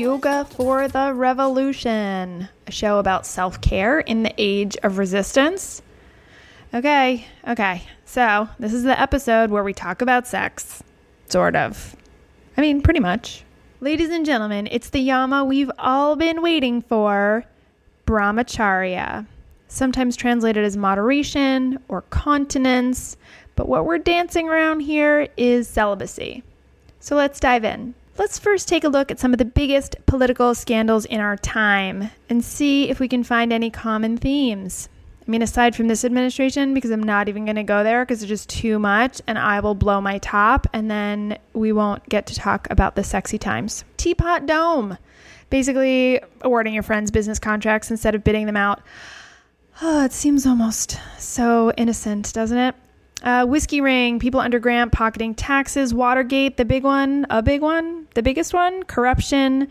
Yoga for the Revolution, a show about self care in the age of resistance. Okay, okay, so this is the episode where we talk about sex. Sort of. I mean, pretty much. Ladies and gentlemen, it's the Yama we've all been waiting for Brahmacharya, sometimes translated as moderation or continence, but what we're dancing around here is celibacy. So let's dive in. Let's first take a look at some of the biggest political scandals in our time and see if we can find any common themes. I mean, aside from this administration, because I'm not even going to go there because it's just too much and I will blow my top and then we won't get to talk about the sexy times. Teapot Dome. Basically, awarding your friends business contracts instead of bidding them out. Oh, it seems almost so innocent, doesn't it? Uh, whiskey ring, people under grant pocketing taxes, Watergate, the big one, a big one, the biggest one, corruption,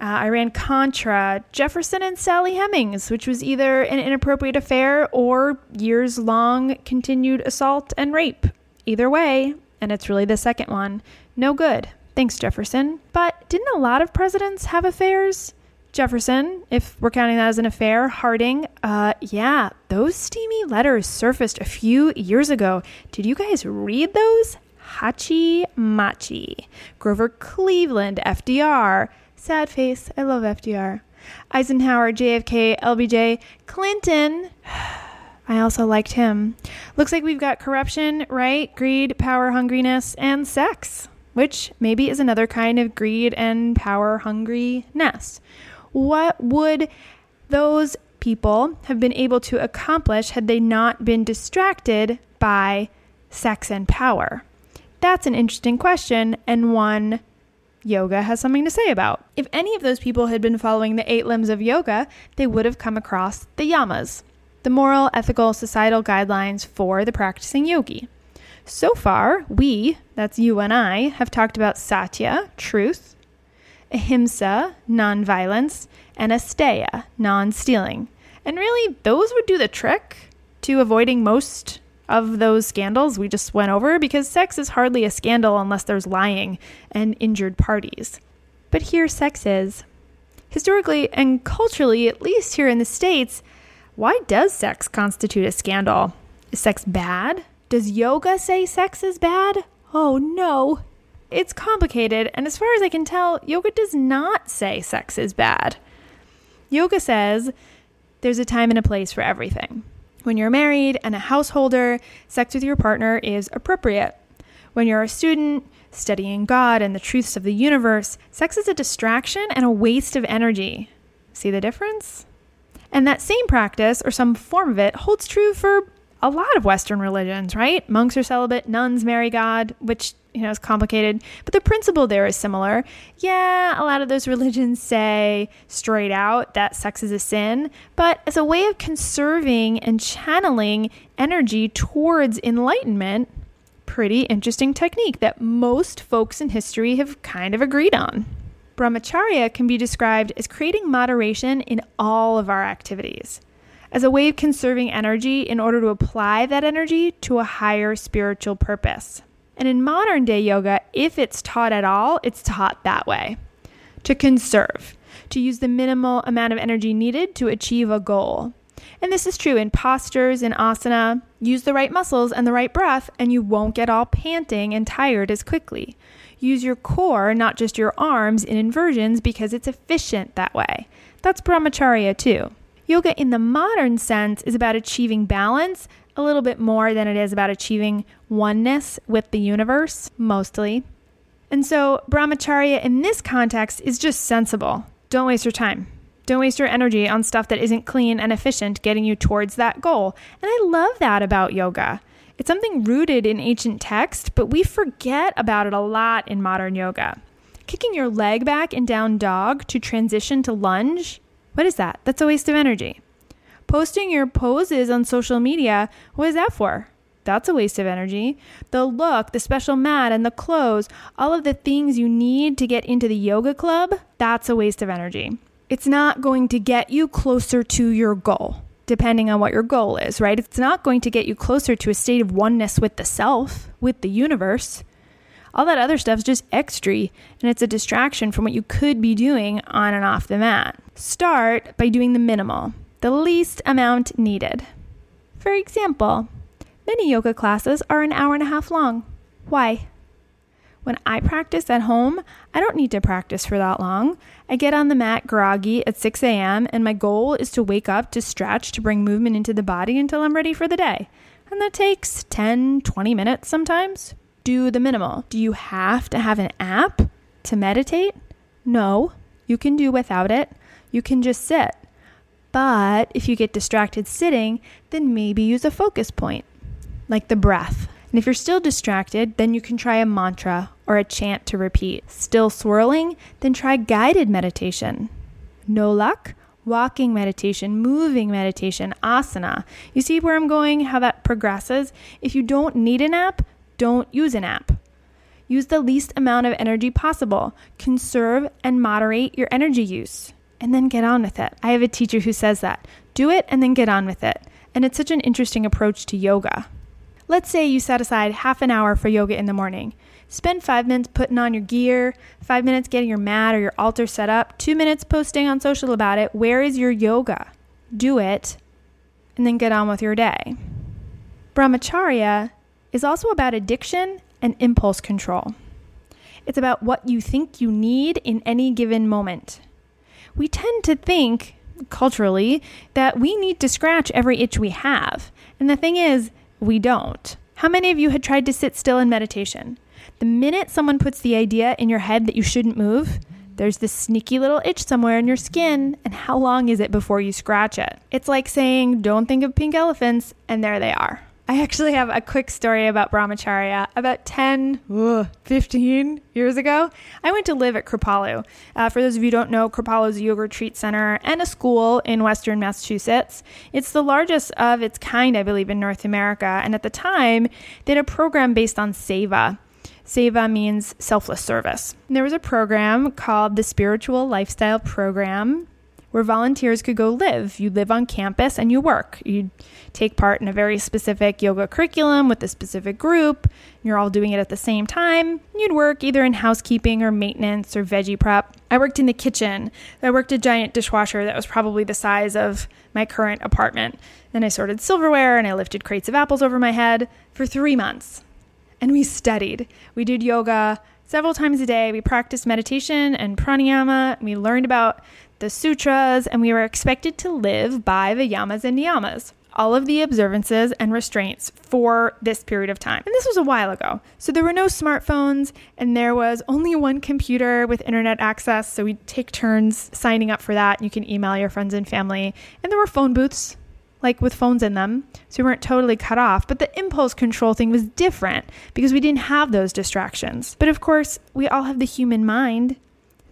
uh, Iran Contra, Jefferson and Sally Hemings, which was either an inappropriate affair or years long continued assault and rape. Either way, and it's really the second one, no good. Thanks, Jefferson. But didn't a lot of presidents have affairs? Jefferson, if we're counting that as an affair, Harding, uh, yeah, those steamy letters surfaced a few years ago. Did you guys read those? Hachi Machi. Grover Cleveland, FDR. Sad face, I love FDR. Eisenhower, JFK, LBJ, Clinton. I also liked him. Looks like we've got corruption, right? Greed, power hungriness, and sex, which maybe is another kind of greed and power hungriness. What would those people have been able to accomplish had they not been distracted by sex and power? That's an interesting question and one yoga has something to say about. If any of those people had been following the eight limbs of yoga, they would have come across the yamas, the moral, ethical, societal guidelines for the practicing yogi. So far, we, that's you and I, have talked about satya, truth, ahimsa, nonviolence, and asteya, non stealing. And really, those would do the trick to avoiding most of those scandals we just went over because sex is hardly a scandal unless there's lying and injured parties. But here, sex is. Historically and culturally, at least here in the States, why does sex constitute a scandal? Is sex bad? Does yoga say sex is bad? Oh no. It's complicated, and as far as I can tell, yoga does not say sex is bad. Yoga says there's a time and a place for everything. When you're married and a householder, sex with your partner is appropriate. When you're a student, studying God and the truths of the universe, sex is a distraction and a waste of energy. See the difference? And that same practice, or some form of it, holds true for a lot of Western religions, right? Monks are celibate, nuns marry God, which, you know, is complicated, but the principle there is similar. Yeah, a lot of those religions say straight out that sex is a sin, but as a way of conserving and channeling energy towards enlightenment, pretty interesting technique that most folks in history have kind of agreed on. Brahmacharya can be described as creating moderation in all of our activities as a way of conserving energy in order to apply that energy to a higher spiritual purpose. And in modern day yoga, if it's taught at all, it's taught that way to conserve, to use the minimal amount of energy needed to achieve a goal. And this is true in postures and asana. Use the right muscles and the right breath, and you won't get all panting and tired as quickly. Use your core, not just your arms, in inversions because it's efficient that way. That's brahmacharya too. Yoga in the modern sense is about achieving balance a little bit more than it is about achieving oneness with the universe, mostly. And so, brahmacharya in this context is just sensible. Don't waste your time. Don't waste your energy on stuff that isn't clean and efficient, getting you towards that goal. And I love that about yoga. It's something rooted in ancient text, but we forget about it a lot in modern yoga. Kicking your leg back in down dog to transition to lunge what is that? That's a waste of energy. Posting your poses on social media, what is that for? That's a waste of energy. The look, the special mat, and the clothes, all of the things you need to get into the yoga club, that's a waste of energy. It's not going to get you closer to your goal. depending on what your goal is, right? It's not going to get you closer to a state of oneness with the self, with the universe. All that other stuff's just extra, and it's a distraction from what you could be doing on and off the mat. Start by doing the minimal, the least amount needed. For example, many yoga classes are an hour and a half long. Why? When I practice at home, I don't need to practice for that long. I get on the mat groggy at 6 a.m., and my goal is to wake up to stretch to bring movement into the body until I'm ready for the day. And that takes 10, 20 minutes sometimes. Do the minimal. Do you have to have an app to meditate? No, you can do without it. You can just sit. But if you get distracted sitting, then maybe use a focus point, like the breath. And if you're still distracted, then you can try a mantra or a chant to repeat. Still swirling? Then try guided meditation. No luck? Walking meditation, moving meditation, asana. You see where I'm going, how that progresses? If you don't need an app, don't use an app. Use the least amount of energy possible. Conserve and moderate your energy use. And then get on with it. I have a teacher who says that. Do it and then get on with it. And it's such an interesting approach to yoga. Let's say you set aside half an hour for yoga in the morning. Spend five minutes putting on your gear, five minutes getting your mat or your altar set up, two minutes posting on social about it. Where is your yoga? Do it, and then get on with your day. Brahmacharya is also about addiction and impulse control. It's about what you think you need in any given moment. We tend to think, culturally, that we need to scratch every itch we have. And the thing is, we don't. How many of you had tried to sit still in meditation? The minute someone puts the idea in your head that you shouldn't move, there's this sneaky little itch somewhere in your skin, and how long is it before you scratch it? It's like saying, don't think of pink elephants, and there they are. I actually have a quick story about brahmacharya. About 10, ugh, 15 years ago, I went to live at Kripalu. Uh, for those of you who don't know, Kripalu is a yoga retreat center and a school in western Massachusetts. It's the largest of its kind, I believe, in North America. And at the time, they had a program based on seva. Seva means selfless service. And there was a program called the Spiritual Lifestyle Program where volunteers could go live. You live on campus and you work. You take part in a very specific yoga curriculum with a specific group. You're all doing it at the same time. You'd work either in housekeeping or maintenance or veggie prep. I worked in the kitchen. I worked a giant dishwasher that was probably the size of my current apartment. Then I sorted silverware and I lifted crates of apples over my head for three months. And we studied. We did yoga several times a day. We practiced meditation and pranayama. We learned about the sutras, and we were expected to live by the yamas and niyamas, all of the observances and restraints for this period of time. And this was a while ago. So there were no smartphones, and there was only one computer with internet access. So we'd take turns signing up for that. You can email your friends and family. And there were phone booths. Like with phones in them, so we weren't totally cut off. But the impulse control thing was different because we didn't have those distractions. But of course, we all have the human mind,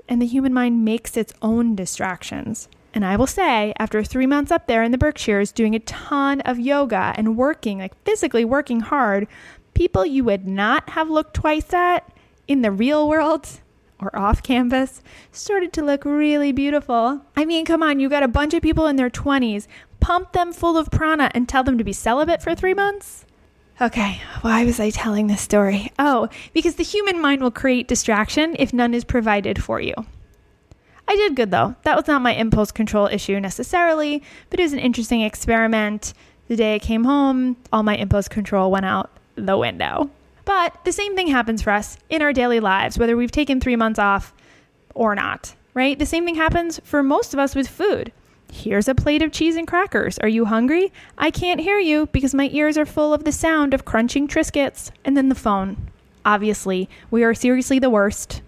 and the human mind makes its own distractions. And I will say, after three months up there in the Berkshires doing a ton of yoga and working, like physically working hard, people you would not have looked twice at in the real world or off canvas started to look really beautiful. I mean, come on, you got a bunch of people in their 20s, pump them full of prana and tell them to be celibate for three months? Okay, why was I telling this story? Oh, because the human mind will create distraction if none is provided for you. I did good though. That was not my impulse control issue necessarily, but it was an interesting experiment. The day I came home, all my impulse control went out the window. But the same thing happens for us in our daily lives, whether we've taken three months off or not, right? The same thing happens for most of us with food. Here's a plate of cheese and crackers. Are you hungry? I can't hear you because my ears are full of the sound of crunching Triscuits. And then the phone. Obviously, we are seriously the worst.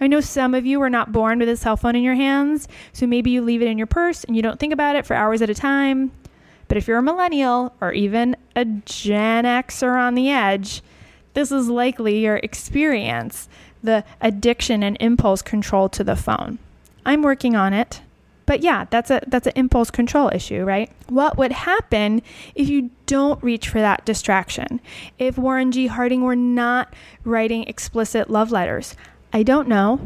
I know some of you are not born with a cell phone in your hands, so maybe you leave it in your purse and you don't think about it for hours at a time. But if you're a millennial or even a Gen Xer on the edge, this is likely your experience the addiction and impulse control to the phone. I'm working on it. But yeah, that's a that's an impulse control issue, right? What would happen if you don't reach for that distraction? If Warren G. Harding were not writing explicit love letters? I don't know.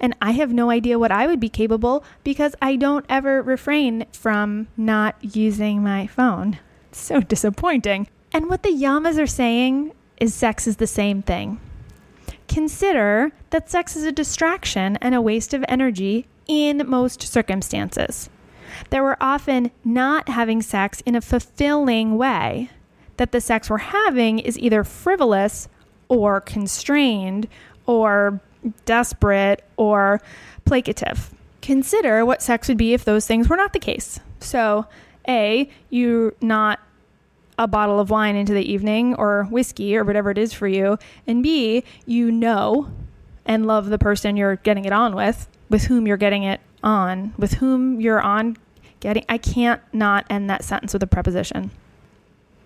And I have no idea what I would be capable because I don't ever refrain from not using my phone. So disappointing. And what the Yamas are saying is sex is the same thing. Consider that sex is a distraction and a waste of energy in most circumstances. That we're often not having sex in a fulfilling way, that the sex we're having is either frivolous or constrained or desperate or placative. Consider what sex would be if those things were not the case. So, A, you're not a bottle of wine into the evening or whiskey or whatever it is for you. And B, you know and love the person you're getting it on with, with whom you're getting it on, with whom you're on getting. I can't not end that sentence with a preposition.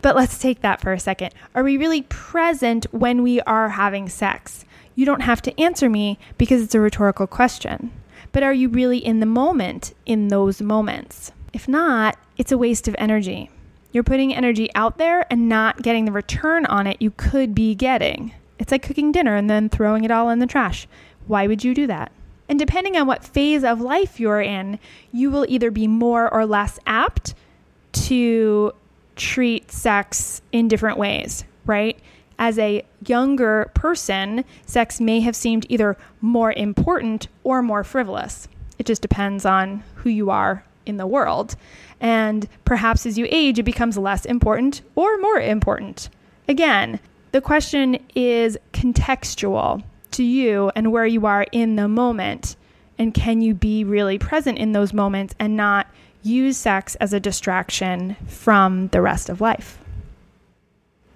But let's take that for a second. Are we really present when we are having sex? You don't have to answer me because it's a rhetorical question. But are you really in the moment in those moments? If not, it's a waste of energy. You're putting energy out there and not getting the return on it you could be getting. It's like cooking dinner and then throwing it all in the trash. Why would you do that? And depending on what phase of life you're in, you will either be more or less apt to treat sex in different ways, right? As a younger person, sex may have seemed either more important or more frivolous. It just depends on who you are in the world. And perhaps as you age, it becomes less important or more important. Again, the question is contextual to you and where you are in the moment. And can you be really present in those moments and not use sex as a distraction from the rest of life?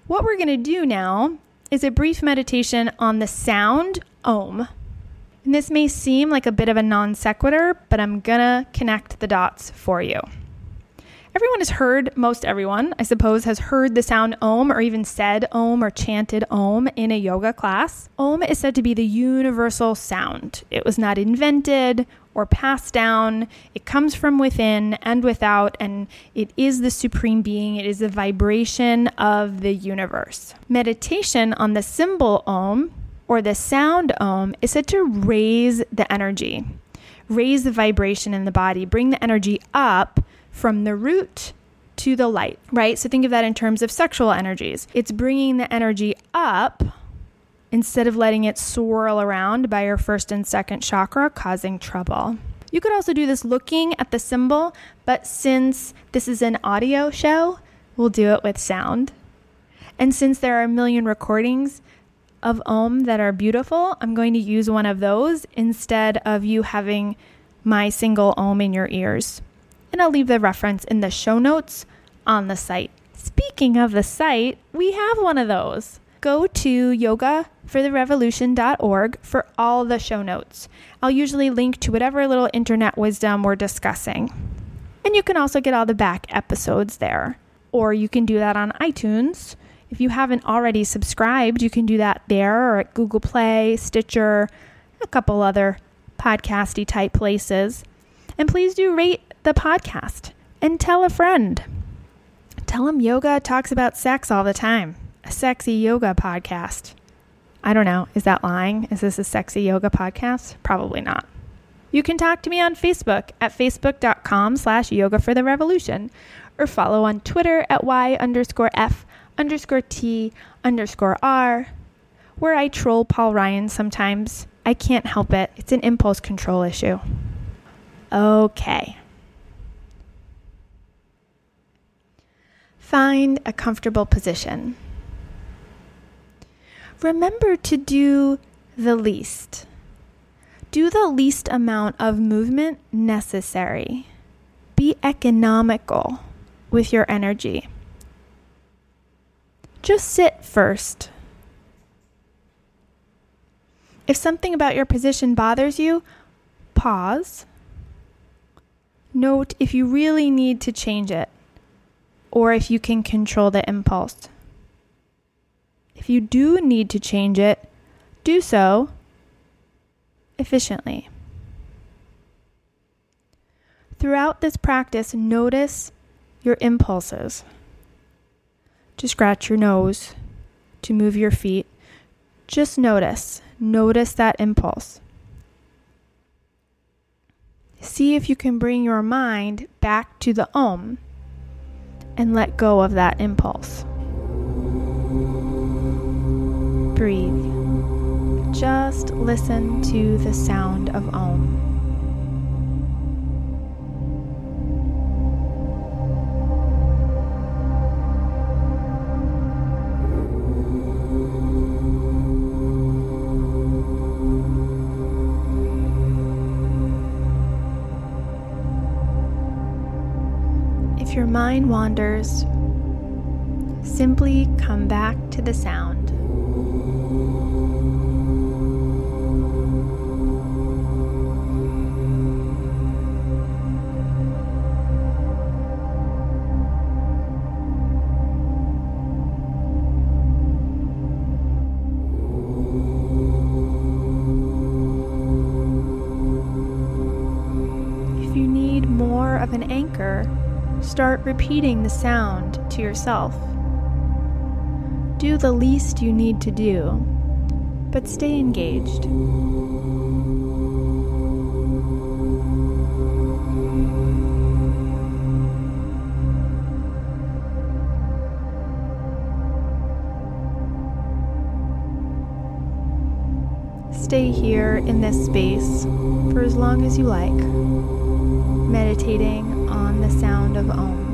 What we're going to do now is a brief meditation on the sound Om. And this may seem like a bit of a non sequitur, but I'm going to connect the dots for you. Everyone has heard, most everyone, I suppose, has heard the sound Om or even said Om or chanted Om in a yoga class. Om is said to be the universal sound. It was not invented or passed down. It comes from within and without, and it is the supreme being. It is the vibration of the universe. Meditation on the symbol Om or the sound Om is said to raise the energy, raise the vibration in the body, bring the energy up from the root to the light, right? So think of that in terms of sexual energies. It's bringing the energy up instead of letting it swirl around by your first and second chakra, causing trouble. You could also do this looking at the symbol, but since this is an audio show, we'll do it with sound. And since there are a million recordings of Om that are beautiful, I'm going to use one of those instead of you having my single Om in your ears and I'll leave the reference in the show notes on the site. Speaking of the site, we have one of those. Go to yogafortherevolution.org for all the show notes. I'll usually link to whatever little internet wisdom we're discussing. And you can also get all the back episodes there. Or you can do that on iTunes. If you haven't already subscribed, you can do that there or at Google Play, Stitcher, a couple other podcasty type places. And please do rate the podcast and tell a friend. Tell them yoga talks about sex all the time. A sexy yoga podcast. I don't know. Is that lying? Is this a sexy yoga podcast? Probably not. You can talk to me on Facebook at facebook.com slash yoga for the revolution or follow on Twitter at y underscore f underscore t underscore r where I troll Paul Ryan sometimes. I can't help it. It's an impulse control issue. Okay. Find a comfortable position. Remember to do the least. Do the least amount of movement necessary. Be economical with your energy. Just sit first. If something about your position bothers you, pause. Note if you really need to change it or if you can control the impulse. If you do need to change it, do so efficiently. Throughout this practice, notice your impulses. To scratch your nose, to move your feet, just notice. Notice that impulse. see if you can bring your mind back to the Om and let go of that impulse. Breathe. Just listen to the sound of Om. Mind wanders, simply come back to the sound. Start repeating the sound to yourself. Do the least you need to do, but stay engaged. Stay here in this space for as long as you like, meditating on the sound of Om.